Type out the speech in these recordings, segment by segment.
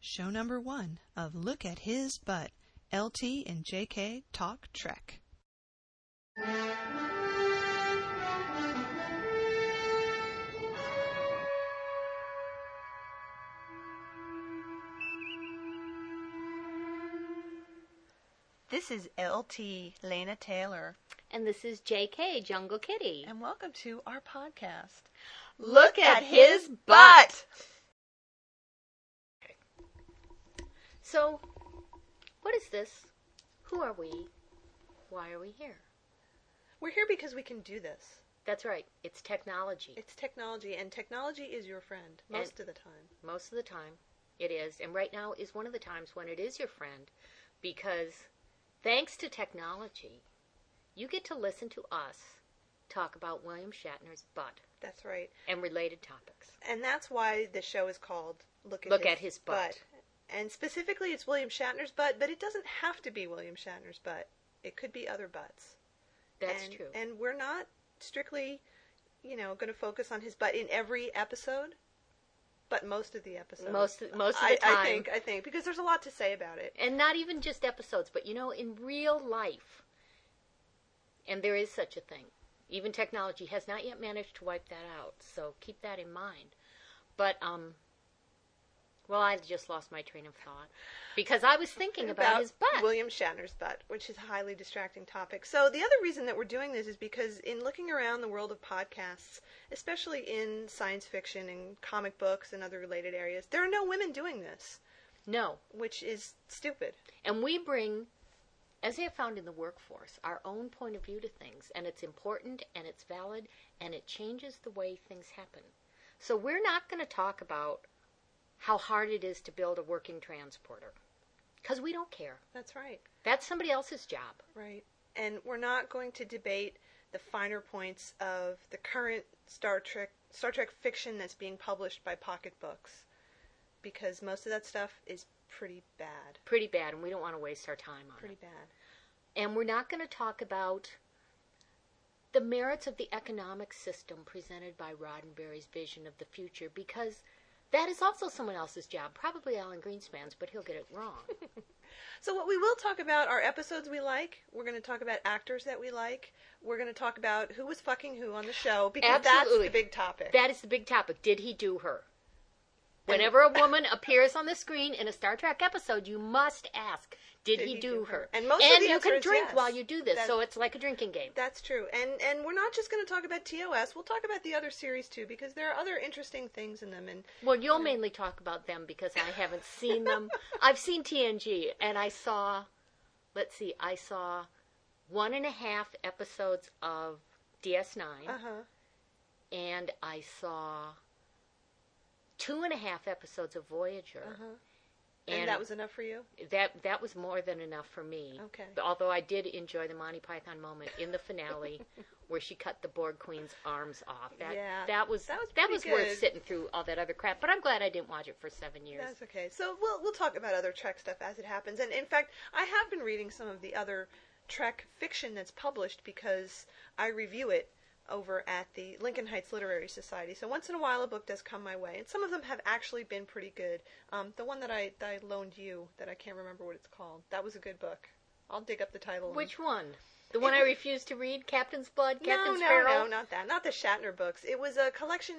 show number one of Look at His Butt. LT and JK Talk Trek. This is LT Lena Taylor, And this is JK, Jungle Kitty. and welcome to our podcast. Look at his butt. So, what is this? Who are we? Why are we here? We're here because we can do this. That's right, it's technology. It's technology, and technology is your friend most of the time. Most of the time, it is. And right now is one of the times when it is your friend because thanks to technology, you get to listen to us talk about William Shatner's butt That's right. and related topics. And that's why the show is called Look at Look His, at His Butt. And specifically, it's William Shatner's butt, but it doesn't have to be William Shatner's butt. It could be other butts. That's and, true. And we're not strictly, you know, going to focus on his butt in every episode, but most of the episodes. Most most of I, the time. I think. I think because there's a lot to say about it. and not even just episodes, but you know, in real life, and there is such a thing. Even technology has not yet managed to wipe that out, so keep that in mind. But um, well, I just lost my train of thought because I was thinking about, his butt. William Shatner's butt, which is a highly distracting topic. So the other reason that we're doing this is because in looking around the world of podcasts, especially in science fiction and comic books and other related areas, there are no women doing this, no, which is stupid. and we bring, as I have found in the workforce, our own point of view to things, and it's important and it's valid and it changes the way things happen. So we're not going to talk about how hard it is to build a working transporter because we don't care. That's right. That's somebody else's job. Right. And we're not going to debate the finer points of the current Star Trek Star Trek fiction that's being published by Pocket Books because most of that stuff is pretty bad. Pretty bad, and we don't want to waste our time on Pretty it. Pretty bad. And we're not going to talk about the merits of the economic system presented by Roddenberry's vision of the future because that is also someone else's job. Probably Alan Greenspan's, but he'll get it wrong. So what we will talk about are episodes we like. We're going to talk about actors that we like. We're going to talk about who was fucking who on the show because Absolutely. that's the big topic. that is the big topic. Did he do her? Whenever a woman appears on the screen in a Star Trek episode, you must ask, did, he, do, her? And most of the you can drink yes. while you do this, That's- so it's like a drinking game. That's true. And and we're not just going to talk about TOS. We'll talk about the other series too because there are other interesting things in them and Well, you'll mainly talk about them because I haven't seen them. I've seen TNG, and I saw, let's see, I saw one and a half episodes of DS9, uh-huh. and I saw two and a half episodes of Voyager. Uh-huh. And, that was enough for you? that that was more than enough for me. Okay. Although I did enjoy the Monty Python moment in the finale where she cut the Borg Queen's arms off. That Yeah, that was that was that was good. worth sitting through all that other crap. But I'm glad I didn't watch it for seven years. That's okay. So we'll we'll talk about other Trek stuff as it happens. And in fact, I have been reading some of the other Trek fiction that's published because I review it over at the Lincoln Heights Literary Society. So once in a while, a book does come my way, and some of them have actually been pretty good. Um, the one that I that I loaned you, that I can't remember what it's called, that was a good book. I'll dig up the title. Which one? The one I refused to read, Captain's Blood, no, Captain no, Sparrow. no, not that. Not the Shatner books. It was a collection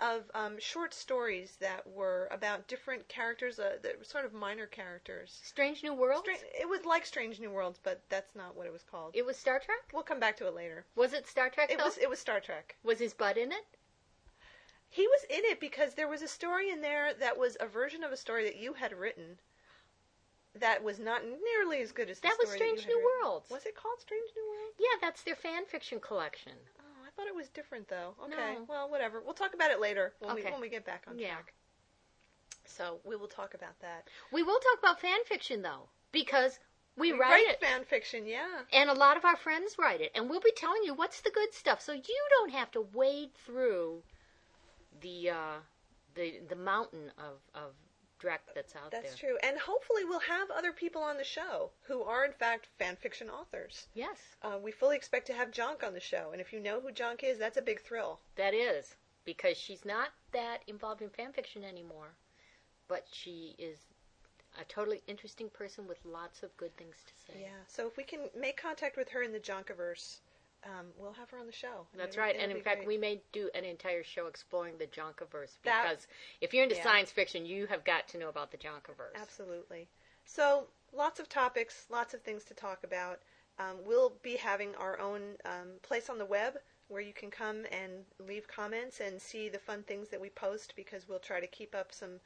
of um, short stories that were about different characters, uh, that were sort of minor characters. Strange New Worlds. Stra- it was like Strange New Worlds, but that's not what it was called. It was Star Trek. we'll come back to it later. Was it Star Trek? It though? was it was Star Trek. Was his butt in it? He was in it because there was a story in there that was a version of a story that you had written that was not nearly as good as the That was Strange that New written. Worlds. Was it called Strange New Worlds? Yeah, that's their fan fiction collection. I thought it was different though. Okay, No. well, whatever. We'll talk about it later when we when we get back on Yeah. track. So we will talk about that. We will talk about fan fiction though, because we write Write it. fan fiction, yeah. And a lot of our friends write it, and we'll be telling you what's the good stuff, so you don't have to wade through the uh, the the mountain of of dreck that's out That's there. That's true. And hopefully we'll have other people on the show who are in fact fan fiction authors. Yes, Uh, we fully expect to have Jonk on the show, and if you know who Jonk is, that's a big thrill. that is because she's not that involved in fan fiction anymore, but she is a totally interesting person with lots of good things to say. Yeah. So if we can make contact with her in the Jonkaverse, um, we'll have her on the show. That's right. And in fact, great. we may do an entire show exploring the Jonkaverse That- because if you're into yeah. science fiction, you have got to know about the Jonkaverse. Absolutely. So, lots of topics, lots of things to talk about. Um, we'll be having our own um, place on the web where you can come and leave comments and see the fun things that we post because we'll try to keep up some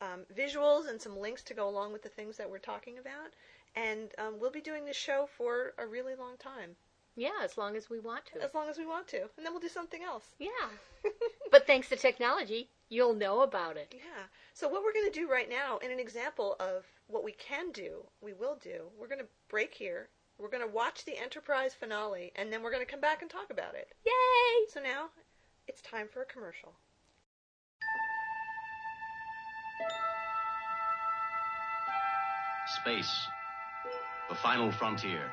um, visuals and some links to go along with the things that we're talking about. And um, we'll be doing this show for a really long time, Yeah, as long as we want to. as long as we want to. And then we'll do something else. Yeah. but thanks to technology, you'll know about it. Yeah. So what we're going to do right now, in an example of what we can do, we will do. We're going to break here. We're going to watch the Enterprise finale, and then we're going to come back and talk about it. Yay! So now, it's time for a commercial. Space, the final frontier.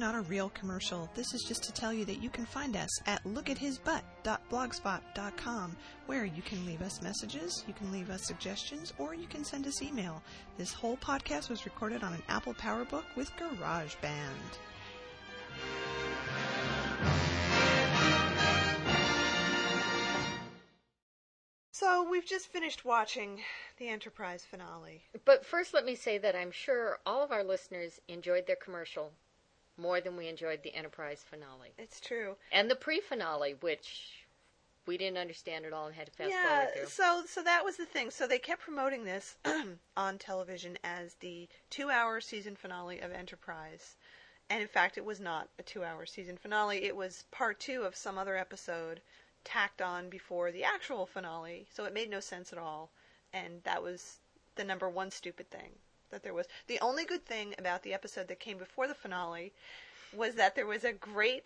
No, not a real commercial. This is just to tell you that you can find us at lookathisbutt.blogspot.com, where you can leave us messages, you can leave us suggestions, or you can send us email. This whole podcast was recorded on an Apple PowerBook with GarageBand. So we've just finished watching the Enterprise finale. But first, let me say that I'm sure all of our listeners enjoyed their commercial more than we enjoyed the Enterprise finale. It's true. And the pre finale, which we didn't understand at all and had to fast yeah, forward through. so so that was the thing. So they kept promoting this on television as the two-hour season finale of Enterprise, and in fact, it was not a two-hour season finale. It was part two of some other episode tacked on before the actual finale. So it made no sense at all, and that was the number one stupid thing that there was. The only good thing about the episode that came before the finale was that there was a great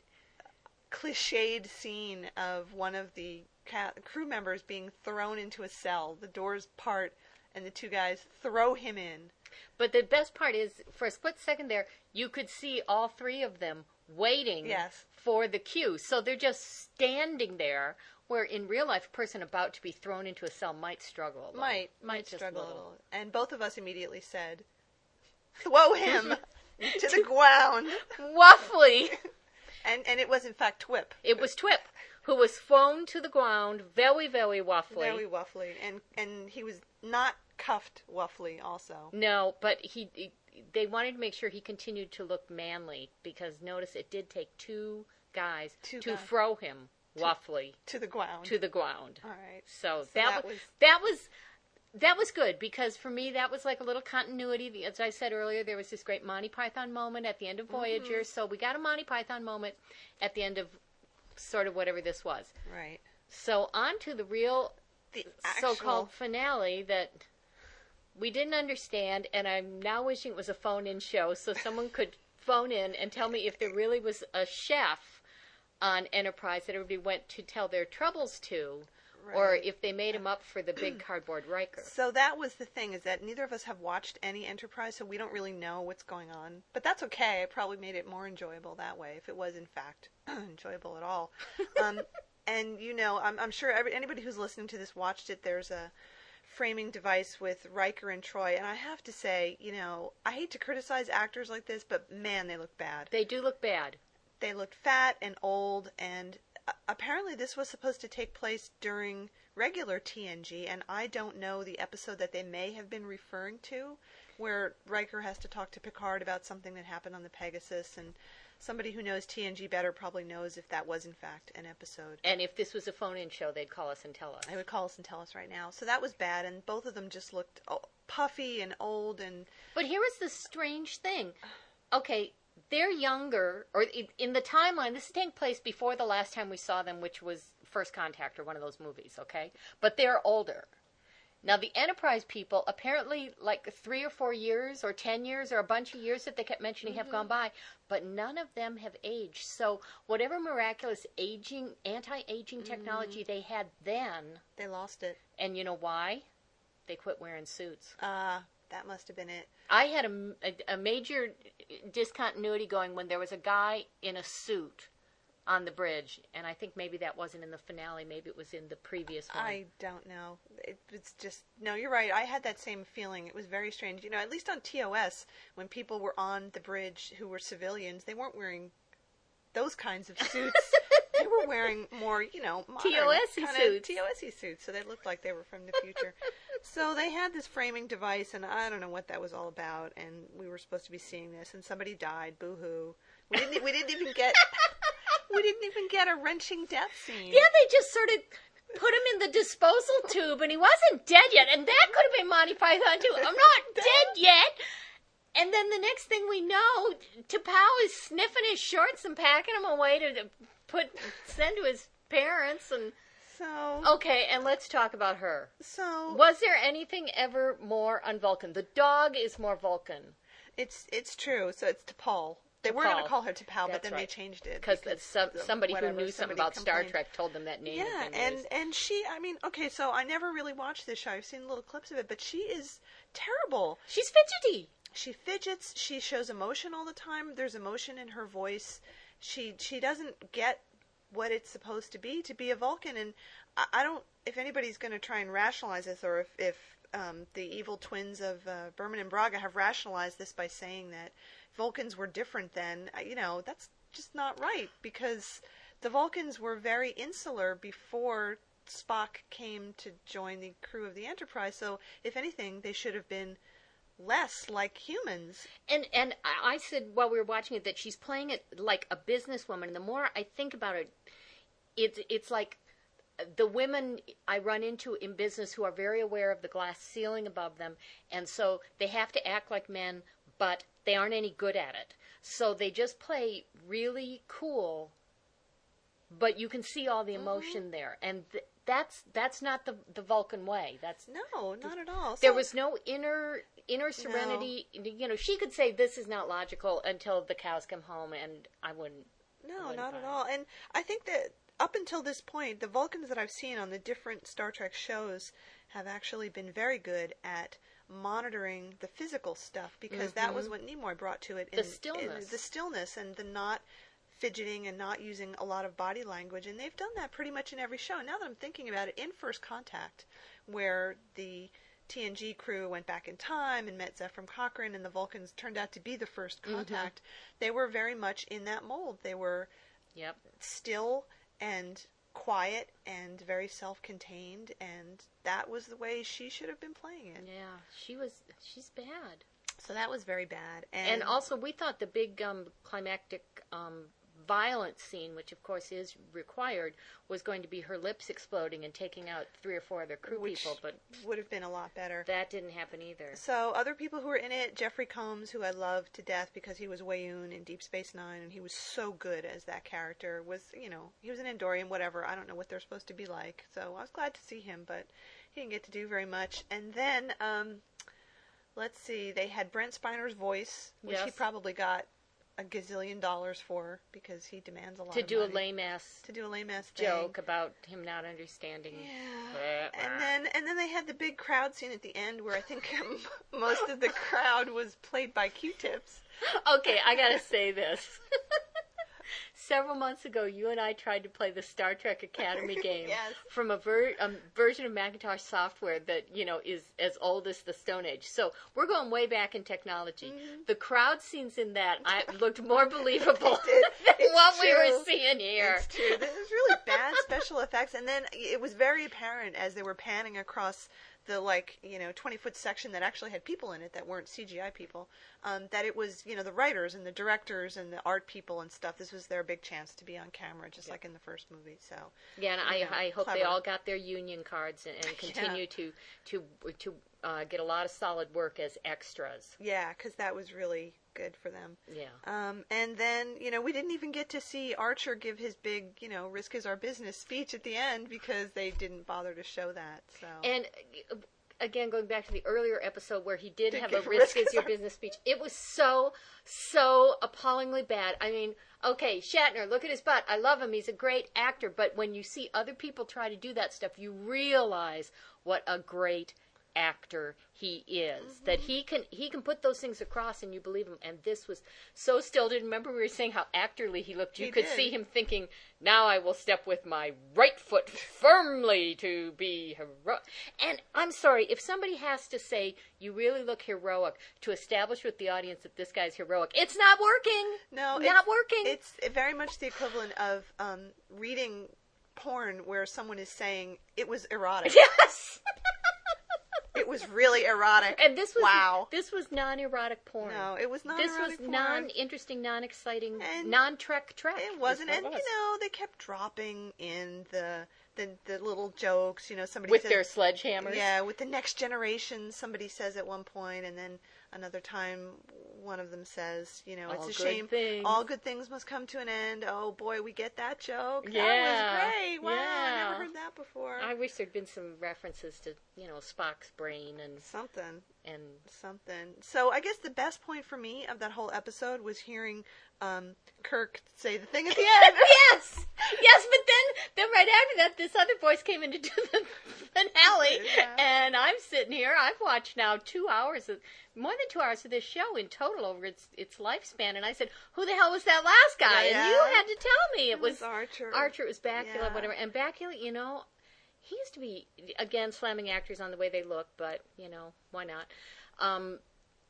cliched scene of one of the ca- crew members being thrown into a cell. The doors part, and the two guys throw him in. But the best part is, for a split second there, you could see all three of them waiting Yes. for the cue. So they're just standing there, where in real life, a person about to be thrown into a cell might struggle a little. Might might just struggle a little. And both of us immediately said, "Throw him to the ground." Waffly! And and it was in fact Twip. It was Twip, who was thrown to the ground very, very waffly. Very waffly, and and he was not cuffed waffly. Also, No, but he, he- they wanted to make sure he continued to look manly because notice it did take two guys Two to guys. throw him waffly to the ground. to the ground. All right. So, So that, that was, was- that was that was good because for me that was like a little continuity. As I said earlier, there was this great Monty Python moment at the end of Voyager. Mm-hmm. So we got a Monty Python moment at the end of sort of whatever this was. Right. So on to the real The actual so-called finale that we didn't understand, and I'm now wishing it was a phone-in show so someone could phone in and tell me if there really was a chef on Enterprise that everybody went to tell their troubles to, or if they made him up for the big cardboard Riker. So that was the thing is that neither of us have watched any Enterprise, so we don't really know what's going on. But that's okay. I probably made it more enjoyable that way, if it was in fact enjoyable at all. Um, and you know, I'm, I'm sure every, anybody who's listening to this watched it. There's a framing device with Riker and Troi, and I have to say, you know, I hate to criticize actors like this, but man, they look bad. They do look bad. They looked fat and old, and uh, apparently this was supposed to take place during regular TNG, and I don't know the episode that they may have been referring to, where Riker has to talk to Picard about something that happened on the Pegasus, and somebody who knows TNG better probably knows if that was in fact an episode. And if this was a phone-in show, they'd call us and tell us. They would call us and tell us right now. So that was bad, and both of them just looked oh, puffy and old, and But here is the strange thing. Okay, they're younger, or in the timeline, this is taking place before the last time we saw them, which was First Contact or one of those movies, okay? But they're older. Now the Enterprise people apparently like three or four years or ten years or a bunch of years that they kept mentioning have gone by, but none of them have aged. So whatever miraculous aging anti-aging technology they had then, They lost it. and you know why? They quit wearing suits. Uh, that must have been it. I had a, a, a major discontinuity going when there was a guy in a suit on the bridge, and I think maybe that wasn't in the finale. Maybe it was in the previous one. I don't know. It, it's just no. You're right. I had that same feeling. It was very strange. You know, at least on TOS, when people were on the bridge who were civilians, they weren't wearing those kinds of suits. they were wearing more, you know, kinda suits. TOS-y suits. So they looked like they were from the future. So they had this framing device, and I don't know what that was all about. And we were supposed to be seeing this, and somebody died. Boo hoo. We didn't. We didn't even get. we didn't even get a wrenching death scene. Yeah, they just sort of put him in the disposal tube, and he wasn't dead yet. And that could have been Monty Python too. I'm not dead yet. And then the next thing we know, T'Pau is sniffing his shorts and packing them away to to put send to his parents. And So. okay, and let's talk about her. So Was there anything ever more on Vulcan? The dog is more Vulcan it's it's true. So it's T'Pol. They were going to call her T'Pau, but then they changed it because some, somebody who knew something about Star. Trek told them that name. Yeah, and used. and she. I mean, okay, so I never really watched this show. I've seen little clips of it, but she is terrible. she's fidgety. She fidgets. She shows emotion all the time. There's emotion in her voice. She she doesn't get what it's supposed to be to be a Vulcan, and I, I don't. If anybody's going to try and rationalize this, or if if um, the evil twins of uh, Berman and Braga have rationalized this by saying that Vulcans were different then, you know, that's just not right because the Vulcans were very insular before Spock came to join the crew of the Enterprise. So, if anything, they should have been less like humans. And and I said while we were watching it that she's playing it like a businesswoman. And the more I think about it, it's it's like the women I run into in business who are very aware of the glass ceiling above them, and so they have to act like men, but they aren't any good at it. So they just play really cool, but you can see all the mm-hmm. emotion there, and th- that's that's not the the Vulcan way. That's No, not at all. there So- was no inner inner serenity. You know, she could say this is not logical until the cows come home, and I wouldn't. No, wouldn't not at it. all. And I think that up until this point, the Vulcans that I've seen on the different Star Trek shows have actually been very good at monitoring the physical stuff because that was what Nimoy brought to it. Mm-hmm. The in, in stillness. the stillness, and the not fidgeting and not using a lot of body language. And they've done that pretty much in every show. Now that I'm thinking about it, in First Contact, where the TNG crew went back in time and met Zefram Cochrane, and the Vulcans turned out to be the first Mm-hmm. contact. They were very much in that mold. They were Yep. still and quiet and very self-contained, and that was the way she should have been playing it. Yeah, she was. She's bad. So that was very bad. And, And also, we thought the big um, climactic um, violent scene, which of course is required, was going to be her lips exploding and taking out three or four other crew Which- people, but would have been a lot better. that didn't happen either. So other people who were in it, Jeffrey Combs, who I loved to death because he was Weyoun in Deep Space Nine, and he was so good as that character. Was you know he was an Andorian, whatever. I don't know what they're supposed to be like. So I was glad to see him, but he didn't get to do very much. And then um, let's see, they had Brent Spiner's voice, which he Yes. probably got a gazillion dollars for because he demands a lot To of do a money. lame ass to do a lame ass thing. joke about him not understanding. Yeah. And then and then they had the big crowd scene at the end where I think most of the crowd was played by Q-tips. okay, I gotta say this. Several months ago, you and I tried to play the Star Trek Academy game Yes. from a, ver- a version of Macintosh software that you know is as old as the Stone Age. So we're going way back in technology. Mm-hmm. The crowd scenes in that I looked more believable than what we were seeing here. It's true. This is really bad special effects, and then it was very apparent as they were panning across the like you know 20 foot section that actually had people in it that weren't CGI people. Um, that it was you know the writers and the directors and the art people and stuff. This was their big chance to be on camera, just like in the first movie. So Yeah, and I, Yeah, I hope they all got their union cards and, and continue to to to uh, get a lot of solid work as extras. yeah, because that was really good for them. Yeah. Um, and then, you know, we didn't even get to see Archer give his big, you know, risk is our business speech at the end because they didn't bother to show that. So And again going back to the earlier episode where he did Did have a risk risk as your business speech. It was so so appallingly bad. I mean, okay, Shatner, look at his butt. I love him. He's a great actor, but when you see other people try to do that stuff, you realize what a great actor he is that Mm-hmm. he can he can put those things across and you believe him and this was so stilted remember we were saying how actorly he looked you He could did. see him thinking now i will step with my right foot firmly to be heroic and i'm sorry if somebody has to say you really look heroic to establish with the audience that this guy's heroic it's not working No, not working It's very much the equivalent of um, reading porn where someone is saying it was erotic. yes was really erotic. and this was wow. this was non-erotic porn No, it was not. this was porn. non-interesting, non-exciting, And non-trek trek. It wasn't, and it you know they kept dropping in the the, the little jokes. You know, somebody with says, their sledgehammers. Yeah, with the next generation, somebody says at one point, and then another time, one of them says, you know, All it's a shame. things. All good things must come to an end. Oh boy, we get that joke. Yeah, that was great. Wow, I never heard that before. I wish there'd been some references to you know Spock's brain and Something. and something. So I guess the best point for me of that whole episode was hearing um, Kirk say the thing at the end. yes, yes. But then, then right after that, this other voice came in to do the finale, Yeah. and I'm sitting here. I've watched now two hours of more than two hours of this show in total over its its lifespan, and I said, "Who the hell was that last guy?" Yeah. And you had to tell me it, It was Archer. Archer. It was Bakula, Yeah. whatever. And Bakula, you know, he used to be again slamming actors on the way they look, but you know, why not? Um,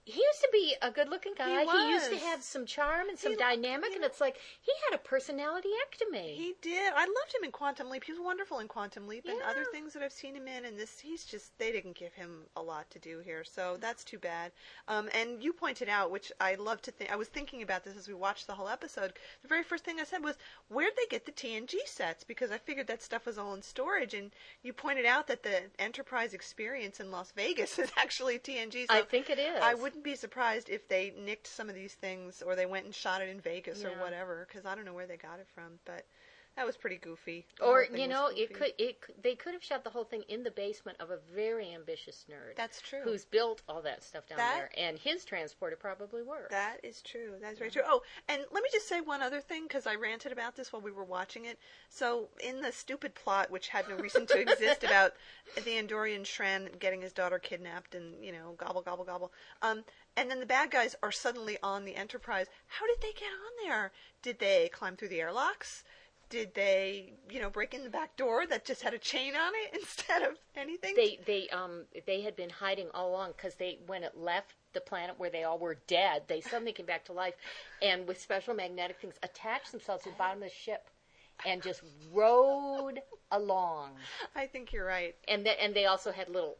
he used to be a good-looking guy. He used to have some charm and some He- dynamic, you and it's like he had a personality ectomy. He did. I loved him in Quantum Leap. He was wonderful in Quantum Leap and other things that I've seen him in. And this, he's just they didn't give him a lot to do here, so that's too bad. Um, and you pointed out, which I love to think. I was thinking about this as we watched the whole episode. The very first thing I said was, "Where'd they get the TNG sets?" Because I figured that stuff was all in storage. And you pointed out that the Enterprise experience in Las Vegas is actually TNG. So I think it is. I wouldn't be surprised if they nicked some of these things or they went and shot it in Vegas or whatever because I don't know where they got it from, but that was pretty goofy. The Or you know, it could it they could have shot the whole thing in the basement of a very ambitious nerd. That's true. Who's built all that stuff down That- there, and his transporter probably worked. That is true. That's very true. Oh, and let me just say one other thing because I ranted about this while we were watching it. So, in the stupid plot, which had no reason to exist, about the Andorian Shran getting his daughter kidnapped and you know gobble gobble gobble, um, and then the bad guys are suddenly on the Enterprise. How did they get on there? Did they climb through the airlocks? Did they, you know, break in the back door that just had a chain on it instead of anything? they they um they had been hiding all along because they when it left the planet where they all were dead, they suddenly came back to life, and with special magnetic things attached themselves to the bottom of the ship, and just rode along. I think you're right. And they, and they also had little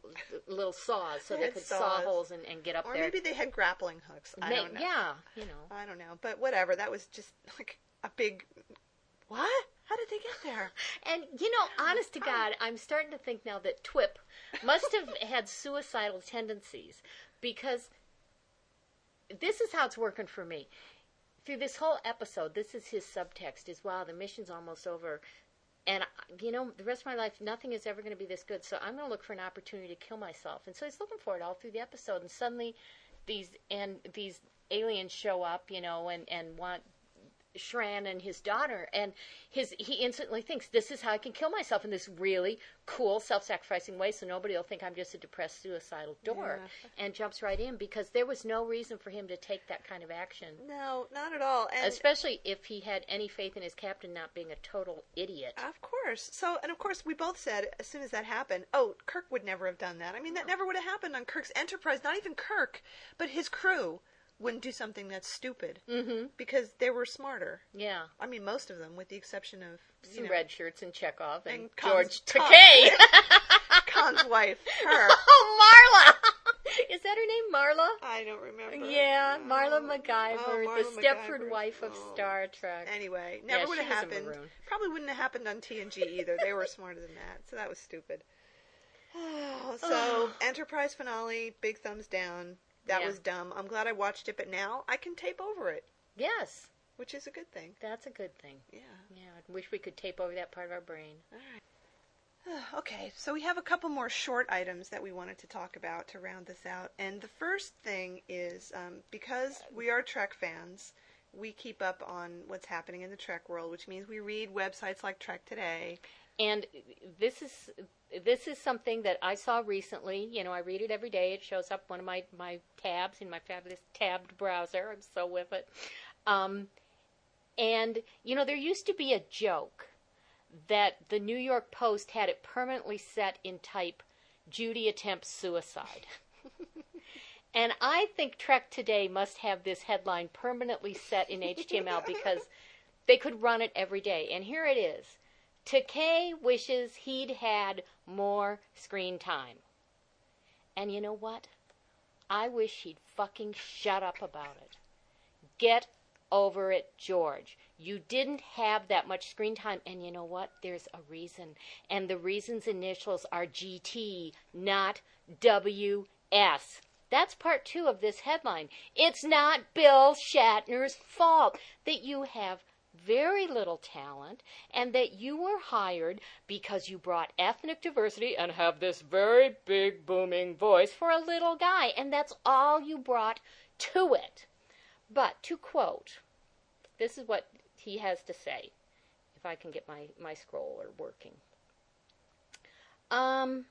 little saws so They they could saw holes and, and get up Or there. Or maybe they had grappling hooks. I Ma- don't know. Yeah, you know. I don't know, but whatever. That was just like a big. What? How did they get there? And you know, honest to God, I'm starting to think now that Twip must have had suicidal tendencies because this is how it's working for me. Through this whole episode, this is his subtext: is wow, the mission's almost over, and you know, the rest of my life, nothing is ever going to be this good. So I'm going to look for an opportunity to kill myself. And so he's looking for it all through the episode, and suddenly, these and these aliens show up, you know, and and want Shran and his daughter, and his he instantly thinks this is how I can kill myself in this really cool self-sacrificing way, so nobody will think I'm just a depressed suicidal dork, and jumps right in because there was no reason for him to take that kind of action, No, not at all. And especially if he had any faith in his captain not being a total idiot. of course. So, and of course, we both said as soon as that happened, oh, Kirk would never have done that. I mean, that never would have happened on Kirk's Enterprise. Not even Kirk, but his crew wouldn't do something that's stupid Mm-hmm. because they were smarter. Yeah, I mean, most of them, with the exception of some know, red shirts and Chekov and, And George Takei. Khan's wife, her. oh, Marla! Is that her name, Marla? I don't remember. Yeah, Marla Oh, MacGyver, oh, the Stepford MacGyver. wife of Oh. Star Trek. Anyway, Yeah, never would have she was a happened. Probably wouldn't have happened on TNG either. They were smarter than that, so that was stupid. so Enterprise finale, big thumbs down. That Yeah. was dumb. I'm glad I watched it, but now I can tape over it, Yes, which is a good thing. that's a good thing. Yeah. Yeah, I wish we could tape over that part of our brain. All right. okay, so we have a couple more short items that we wanted to talk about to round this out. And the first thing is um, because we are Trek fans, we keep up on what's happening in the Trek world, which means we read websites like Trek Today. And this is this is something that I saw recently. You know, I read it every day. It shows up one of my my tabs in my fabulous tabbed browser. I'm so with it. Um, and you know, there used to be a joke that the New York Post had it permanently set in type Judy attempts suicide. and I think Trek Today must have this headline permanently set in HTML because they could run it every day. And here it is. Takei wishes he'd had more screen time. And you know what? I wish he'd fucking shut up about it. Get over it, George. You didn't have that much screen time, and you know what? There's a reason. And the reason's initials are GT, not WS. That's part two of this headline. It's not Bill Shatner's fault that you have very little talent and that you were hired because you brought ethnic diversity and have this very big booming voice for a little guy. And that's all you brought to it. But to quote, this is what he has to say. If I can get my, my scroller working. Um,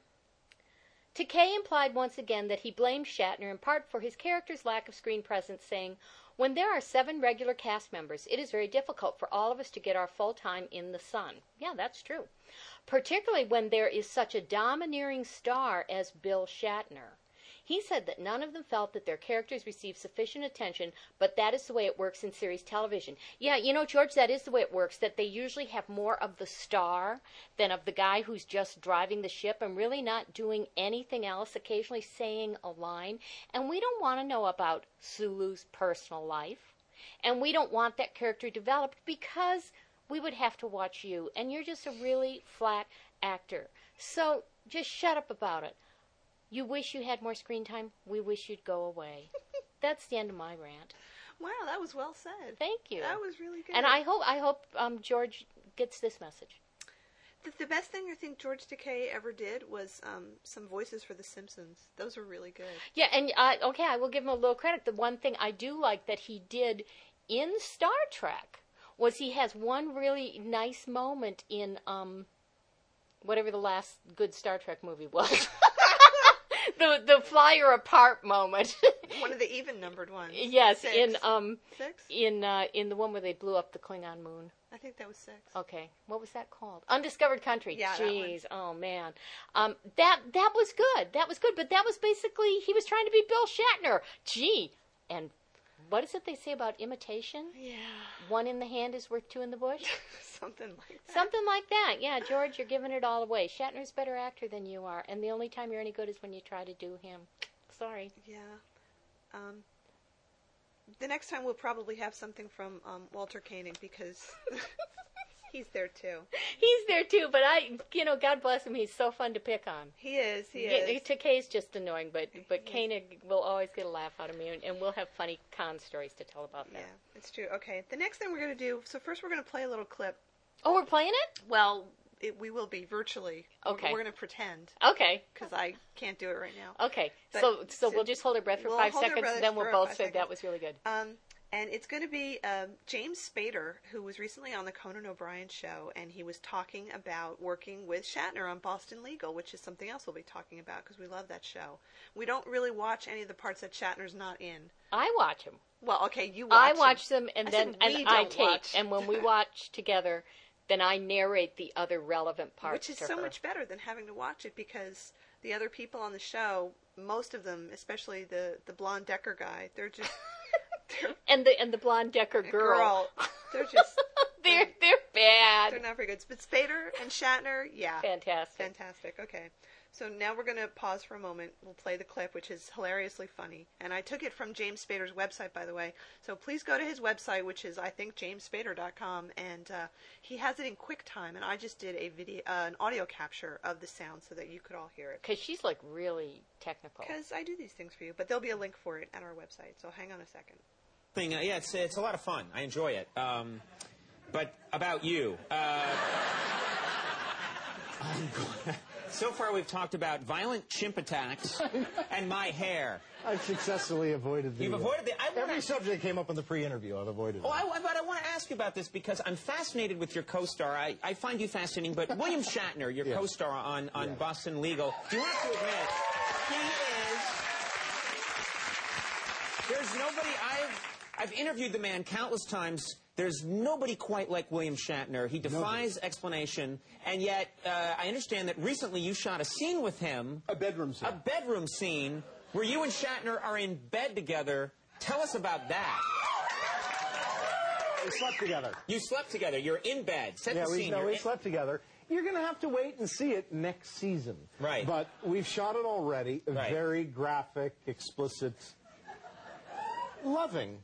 Takei implied once again that he blamed Shatner in part for his character's lack of screen presence, saying, When there are seven regular cast members, it is very difficult for all of us to get our full time in the sun. Yeah, that's true. Particularly when there is such a domineering star as Bill Shatner. He said that none of them felt that their characters received sufficient attention, but that is the way it works in series television. Yeah, you know, George, that is the way it works, that they usually have more of the star than of the guy who's just driving the ship and really not doing anything else, occasionally saying a line. And we don't want to know about Sulu's personal life. And we don't want that character developed because we would have to watch you, and you're just a really flat actor. So just shut up about it. You wish you had more screen time. We wish you'd go away. That's the end of my rant. Wow, that was well said. Thank you. That was really good. And I hope I hope um, George gets this message. The, the, best thing I think George Takei ever did was um, some voices for The Simpsons. Those were really good. Yeah, and uh, okay, I will give him a little credit. The one thing I do like that he did in Star Trek was he has one really nice moment in um, whatever the last good Star Trek movie was. the the flyer apart moment. one of the even numbered ones. Yes, six. in um six. in uh, in the one where they blew up the Klingon moon. I think that was six. Okay, what was that called? Undiscovered Country. Yeah, Jeez, oh man, um, that that was good. That was good, but that was basically he was trying to be Bill Shatner. Gee, and what is it they say about imitation? Yeah. One in the hand is worth two in the bush. Something like that. Something like that. Yeah, George, you're giving it all away. Shatner's a better actor than you are, and the only time you're any good is when you try to do him. Sorry. Yeah. Um, the next time we'll probably have something from um, Walter Koenig because he's there too. He's there too, but I, you know, God bless him. He's so fun to pick on. He is. He Yeah, is. Takei's just annoying, but but is. Will always get a laugh out of me, and, and we'll have funny con stories to tell about that. Yeah, it's true. Okay, the next thing we're going to do. So first, we're going to play a little clip. Oh, we're playing it. Well, it, we will be virtually. Okay. We're, going to pretend Okay. because I can't do it right now. Okay. But so so we'll just hold our breath for we'll five seconds, and then we'll both say seconds. that was really good. Um, and it's going to be um, James Spader, who was recently on the Conan O'Brien show, and he was talking about working with Shatner on Boston Legal, which is something else we'll be talking about because we love that show. We don't really watch any of the parts that Shatner's not in. I watch him. Well, okay, you watch I them. watch them, and I then and I tape, watch. and when we watch together, then I narrate the other relevant parts. which is so her. much better than having to watch it because the other people on the show, most of them, especially the the blonde Decker guy, they're just And the and the blonde Decker girl, girl, they're just they're they're bad. they're not very good. But Spader and Shatner, yeah, Fantastic. fantastic. Okay, so now we're gonna pause for a moment. We'll play the clip, which is hilariously funny, and I took it from James Spader's website, by the way. So please go to his website, which is I think jamesspader.com, and uh, he has it in QuickTime, and I just did a video, uh, an audio capture of the sound so that you could all hear it. Because she's like really technical. Because I do these things for you, but there'll be a link for it at our website. So hang on a second. Thing. Uh, yeah, it's it's a lot of fun. I enjoy it. Um, but about you, uh, So far, we've talked about violent chimp attacks and my hair. I've successfully avoided the. You've avoided the- I wanna- every subject came up in the pre-interview. I've avoided. Oh, it. I, but I want to ask you about this because I'm fascinated with your co-star. I, I find you fascinating, but William Shatner, your Yeah. co-star on, on Yeah. Boston Legal, you have to admit, he is. There's nobody I've I've interviewed the man countless times. There's nobody quite like William Shatner. He defies explanation, and yet uh, I understand that recently you shot a scene with him, a bedroom scene. a bedroom scene where you and Shatner are in bed together. Tell us about that. we slept together. You slept together. You're in bed. Set Yeah, the we, scene. no, You're we in- slept together. You're going to have to wait and see it next season. Right. But we've shot it already. Right. very graphic, explicit, loving,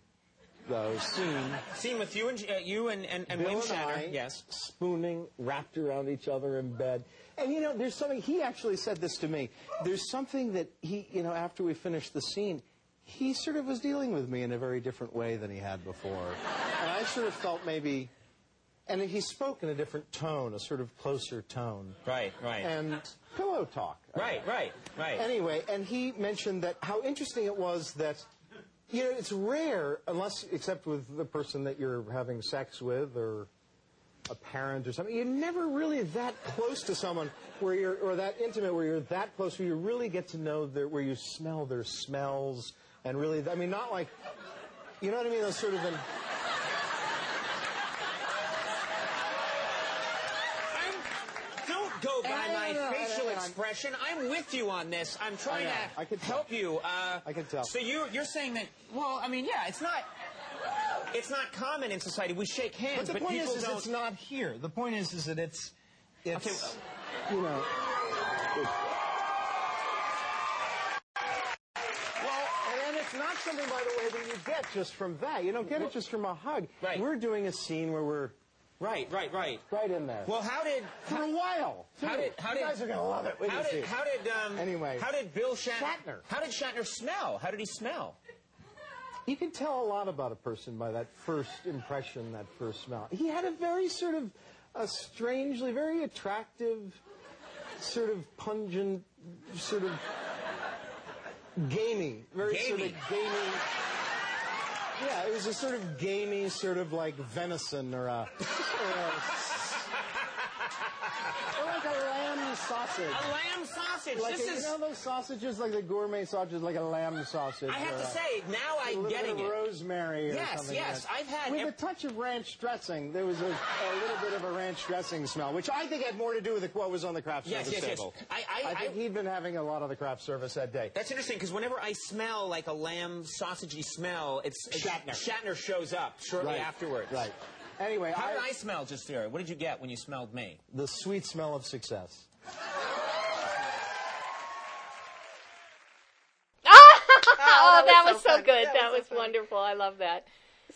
though, scene. Scene with you and uh, you and, and, and Bill and. I yes. spooning, wrapped around each other in bed. And you know, there's something. He actually said this to me. There's something that he, you know, after we finished the scene, he sort of was dealing with me in a very different way than he had before, and I sort of felt maybe. And he spoke in a different tone, a sort of closer tone. Right. Right. And pillow talk. right. Right. Right. Anyway, and he mentioned that how interesting it was that, you know, it's rare, unless, except with the person that you're having sex with or a parent or something, you're never really that close to someone where you're, or that intimate where you're that close where you really get to know their, where you smell their smells and really, I mean, not like, you know what I mean? Those sort of, an, I'm, don't go by I my know, I know, facial I know. Expression. I'm with you on this. I'm trying I know. to I could tell. help you. Uh, I can tell. So you you're saying that? Well, I mean, yeah, it's not. It's not common in society. We shake hands, but the point people is, is don't. it's not here. The point is, is that it's, it's, Okay. you know, Well, and it's not something, by the way, that you get just from that. You don't get it just from a hug. Right. We're doing a scene where we're Right. Right. Right. right in there. Well, how did? for a while. How did? How you did? guys are gonna love it. Wait How did? see. How did? Um, Anyway. How did Bill Shatner? Shatner. How did Shatner smell? How did he smell? You can tell a lot about a person by that first impression, that first smell. He had a very sort of, a strangely, very attractive, sort of pungent, sort of gamey, very sort of Gamey. Yeah, it was a sort of gamey, sort of like venison or a, or, a, or like a lamb sausage. A lamb sausage. Like this a, is. you know those sausages, like the gourmet sausages, like a lamb sausage. I have to a- say, now I'm getting bit of it. rosemary or Yes, yes, like. I've had with ev- a touch of ranch dressing. There was a, a little bit of a ranch dressing smell, which I think had more to do with the, what was on the craft Yes, service yes, yes. table. I- I- think I- he'd been having a lot of the craft service that day. That's interesting because whenever I smell like a lamb sausagey smell, it's Shatner. Shatner shows up shortly Right, afterwards. Right. Anyway, How I, did I smell just there? What did you get when you smelled me? the sweet smell of success. Oh, oh, that, was so good. That was wonderful. I love that.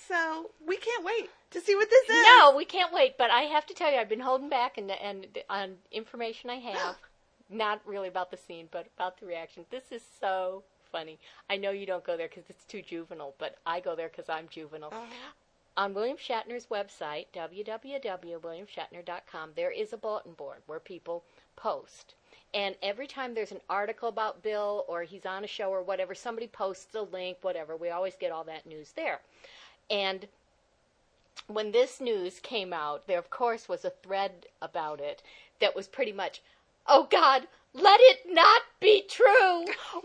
So we can't wait to see what this is. No, we can't wait. But I have to tell you, I've been holding back and and on information I have, not really about the scene, but about the reaction. This is so funny. I know you don't go there because it's too juvenile, but I go there because I'm juvenile. Uh-huh. On William Shatner's website, www.williamshatner.com, there is a bulletin board where people post. And every time there's an article about Bill or he's on a show or whatever, somebody posts a link, whatever. We always get all that news there. And when this news came out, there of course was a thread about it that was pretty much, oh God, let it not be true.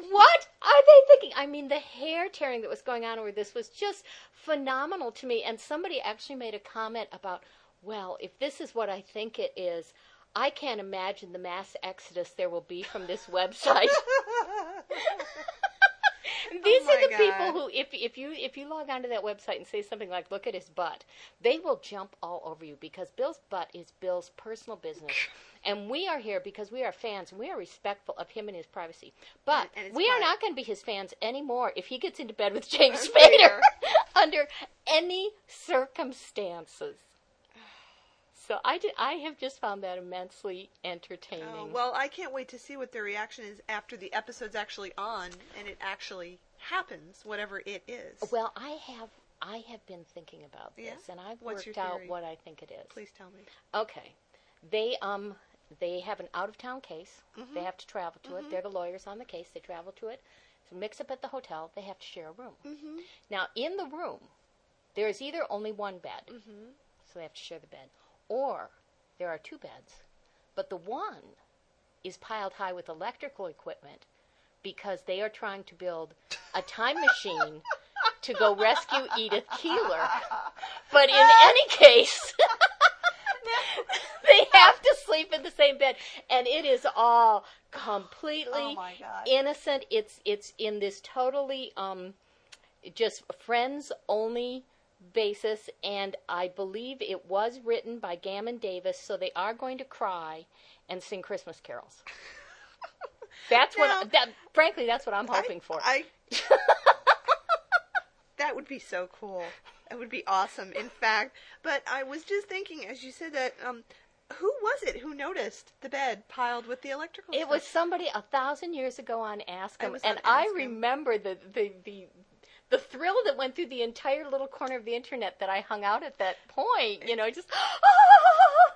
what are they thinking? I mean, the hair tearing that was going on over this was just phenomenal to me. And somebody actually made a comment about, well, if this is what I think it is, I can't imagine the mass exodus there will be from this website. These Oh are the people who, if if you if you log onto that website and say something like "Look at his butt," they will jump all over you because Bill's butt is Bill's personal business, and we are here because we are fans and we are respectful of him and his privacy. But And- and we are not going to be his fans anymore if he gets into bed with James. Spader under any circumstances. So I, ju- I have just found that immensely oh, entertaining. Oh, well, I can't wait to see what their reaction is after the episode's actually on and it actually happens, whatever it is. Well, I have I have been thinking about this, Yeah? and I've What's worked out what I think it is. Please tell me. Okay, they um they have an out of town case. Mm-hmm. They have to travel to it. Mm-hmm. They're the lawyers on the case. They travel to it. So mix up at the hotel. They have to share a room. Mm-hmm. Now, in the room, there is either only one bed, so they have to share the bed, or there are two beds, but the one is piled high with electrical equipment because they are trying to build a time machine to go rescue Edith Keeler. But in any case, they have to sleep in the same bed, and it is all completely Oh innocent. It's it's in this totally um, just friends only basis, and I believe it was written by Gammon Davis, so they are going to cry and sing Christmas carols. That's Now- what. That, frankly, that's what I'm hoping for. I, that would be so cool. That would be awesome. In fact, but I was just thinking as you said that. Um, who was it who noticed the bed piled with the electrical? It stuff? was somebody a thousand years ago on ASCEM, and I remember the, the the the thrill that went through the entire little corner of the internet that I hung out at that point. You know, just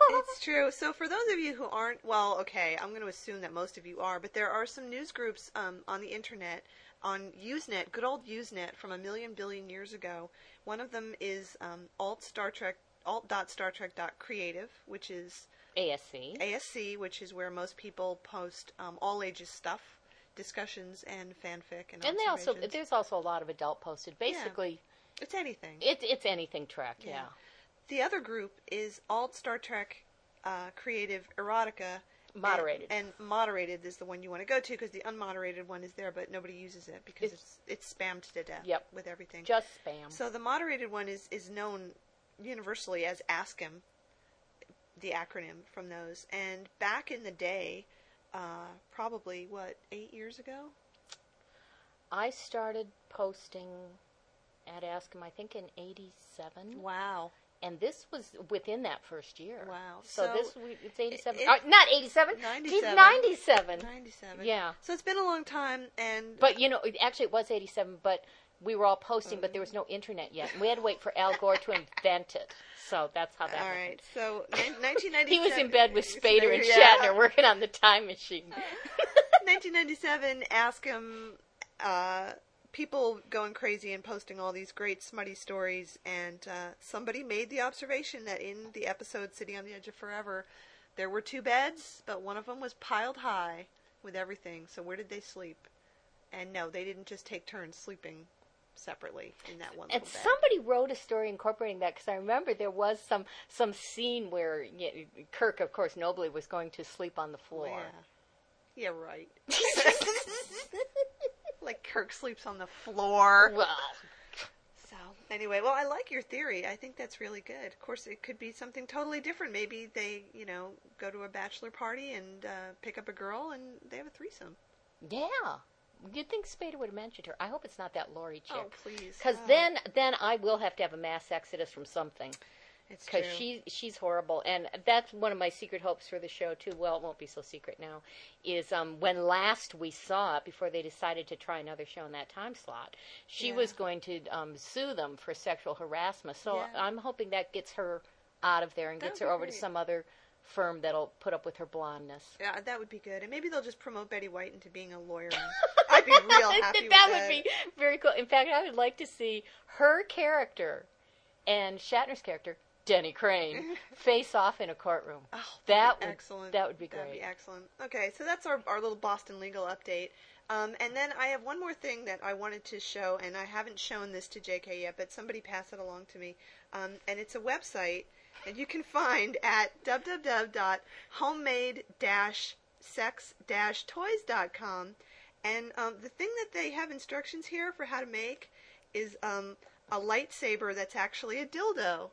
It's true. So for those of you who aren't, well, okay, I'm going to assume that most of you are, but there are some news groups um, on the internet, on Usenet, good old Usenet from a million billion years ago. One of them is um, alt Star Trek, alt.startrek.creative, which is ASC. ASC, which is where most people post um, all ages stuff, discussions and fanfic and and they also there's also a lot of adult posted. Basically, it's anything. it's it's anything Trek. Yeah. Yeah. The other group is alt Star Trek uh, creative erotica. Moderated. And, and moderated is the one you want to go to because the unmoderated one is there, but nobody uses it because it's it's, spammed to death Yep. with everything. Just spam. so the moderated one is is known universally as ASCEM, the acronym from those. And back in the day, uh, probably what eight years ago, I started posting at ASCEM, I think in '87. wow, and this was within that first year. Wow. So, So this we- it's 87. it- uh, not 87. 97. 97. ninety seven. Yeah. So it's been a long time, and But you know, actually, it was 87. But we were all posting, but there was no internet yet. And we had to wait for Al Gore to invent it. So that's how that. All happened. right, so nin- 1997. He was in bed with Spader and Yeah. Shatner working on the time machine. 1997, ASCEM, uh, people going crazy and posting all these great smutty stories, and uh, somebody made the observation that in the episode City on the Edge of Forever, there were two beds, but one of them was piled high with everything. So where did they sleep? And no, they didn't just take turns sleeping separately in that one And somebody wrote a story incorporating that because I remember there was some some scene where y Kirk, of course, nobly was going to sleep on the floor. Yeah. Yeah, right. like Kirk sleeps on the floor. Well, So, anyway, well, I like your theory. I think that's really good. Of course, it could be something totally different. Maybe they, you know, go to a bachelor party and uh, pick up a girl and they have a threesome. yeah. You'd think Spader would have mentioned her. I hope it's not that Lori chick. Oh, please. Because Oh, then, then I will have to have a mass exodus from something. it's true. Because she she's horrible, and that's one of my secret hopes for the show too. Well, it won't be so secret now. Is um, when last we saw it, before they decided to try another show in that time slot, she Yeah. was going to um, sue them for sexual harassment. So Yeah. I'm hoping that gets her out of there and That gets her over to some other firm that'll put up with her blondness. Yeah, that would be good. And maybe they'll just promote Betty White into being a lawyer. I'd be real happy that would be very cool. In fact, I would like to see her character and Shatner's character, Denny Crane, face off in a courtroom. Oh, that that'd be excellent. That would be That'd great. be excellent. Okay, so that's our, our little Boston legal update. Um, and then I have one more thing that I wanted to show, and I haven't shown this to JK yet, but somebody passed it along to me. Um, and it's a website that you can find at www.homemade-sex-toys.com. And um, the thing that they have instructions here for how to make is um, a lightsaber that's actually a dildo.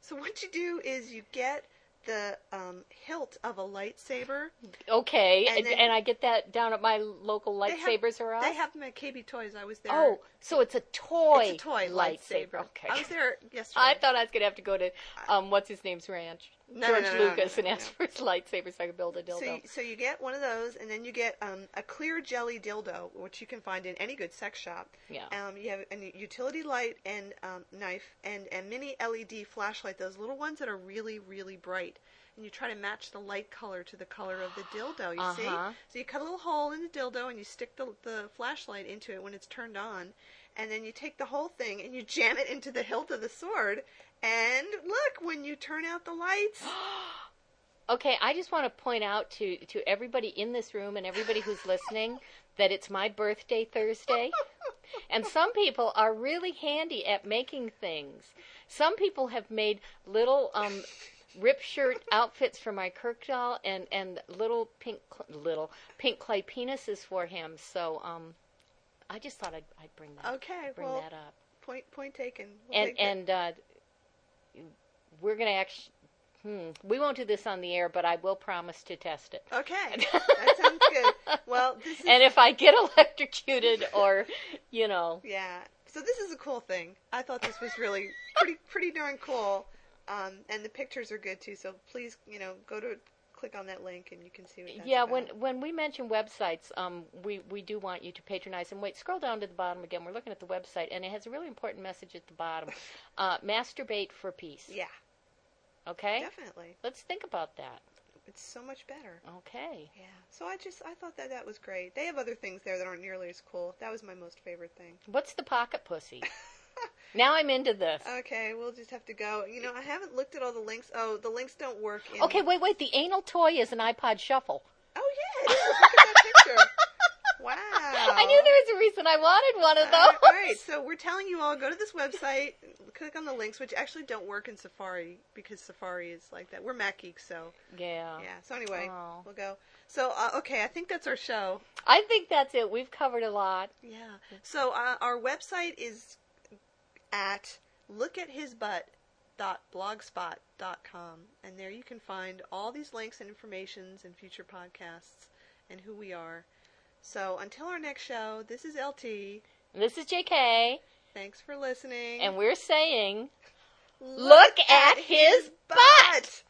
So what you do is you get the um, hilt of a lightsaber. Okay, And and, and I get that down at my local They have- lightsabers. They have them at KB Toys. I was there. Oh, so it's a toy. it's a toy lightsaber. lightsaber. Okay. I was there yesterday. I thought I was gonna have to go to um, what's his name's ranch, No, George no, no, Lucas, and ask for his lightsaber so I could build a dildo. So, you- so you get one of those, and then you get um, a clear jelly dildo, which you can find in any good sex shop. Yeah. Um, you have a utility light and um, knife, and a mini LED flashlight. Those little ones that are really, really bright. and you try to match the light color to the color of the dildo. You see? Uh-huh. So you cut a little hole in the dildo and you stick the the flashlight into it when it's turned on, and then you take the whole thing and you jam it into the hilt of the sword. And look, when you turn out the lights, Okay, I just want to point out to, to everybody in this room and everybody who's listening that it's my birthday Thursday. And some people are really handy at making things. Some people have made little um, rip shirt outfits for my Kirk doll and, and little pink little pink clay penises for him. So um, I just thought I'd, I'd bring that okay, bring well, that up. point point taken. We'll And take and uh, we're gonna actually. Hmm, we won't do this on the air, but I will promise to test it. okay, that sounds good. Well, this is And if I get electrocuted or, you know, Yeah. So this is a cool thing. I thought this was really pretty pretty darn cool. Um, and the pictures are good too. So please, you know, go to click on that link and you can see what that's yeah, about. when when we mention websites, um, we we do want you to patronize. And wait, scroll down to the bottom again. We're looking at the website, and it has a really important message at the bottom. Uh, masturbate for peace. yeah, Okay. definitely. Let's think about that. It's so much better. Okay. Yeah. So I just I thought that that was great. They have other things there that aren't nearly as cool. That was my most favorite thing. What's the pocket pussy? now I'm into this. Okay, we'll just have to go. You know, I haven't looked at all the links. Oh, the links don't work. In... Okay, wait, wait. The anal toy is an iPod Shuffle. Oh yeah, it is. Look at that picture. Wow. I knew there was a reason I wanted one of those. all right, so we're telling you all go to this website, click on the links, which actually don't work in Safari because Safari is like that. We're Mac geeks, so Yeah. yeah. So anyway, Oh. we'll go. So uh, okay, I think that's our show. I think that's it. We've covered a lot. Yeah. So uh, our website is at lookathisbutt.blogspot.com, and there you can find all these links and informations and future podcasts and who we are. So until our next show, this is LT. This is JK, Thanks for listening. and we're saying, Look at his butt.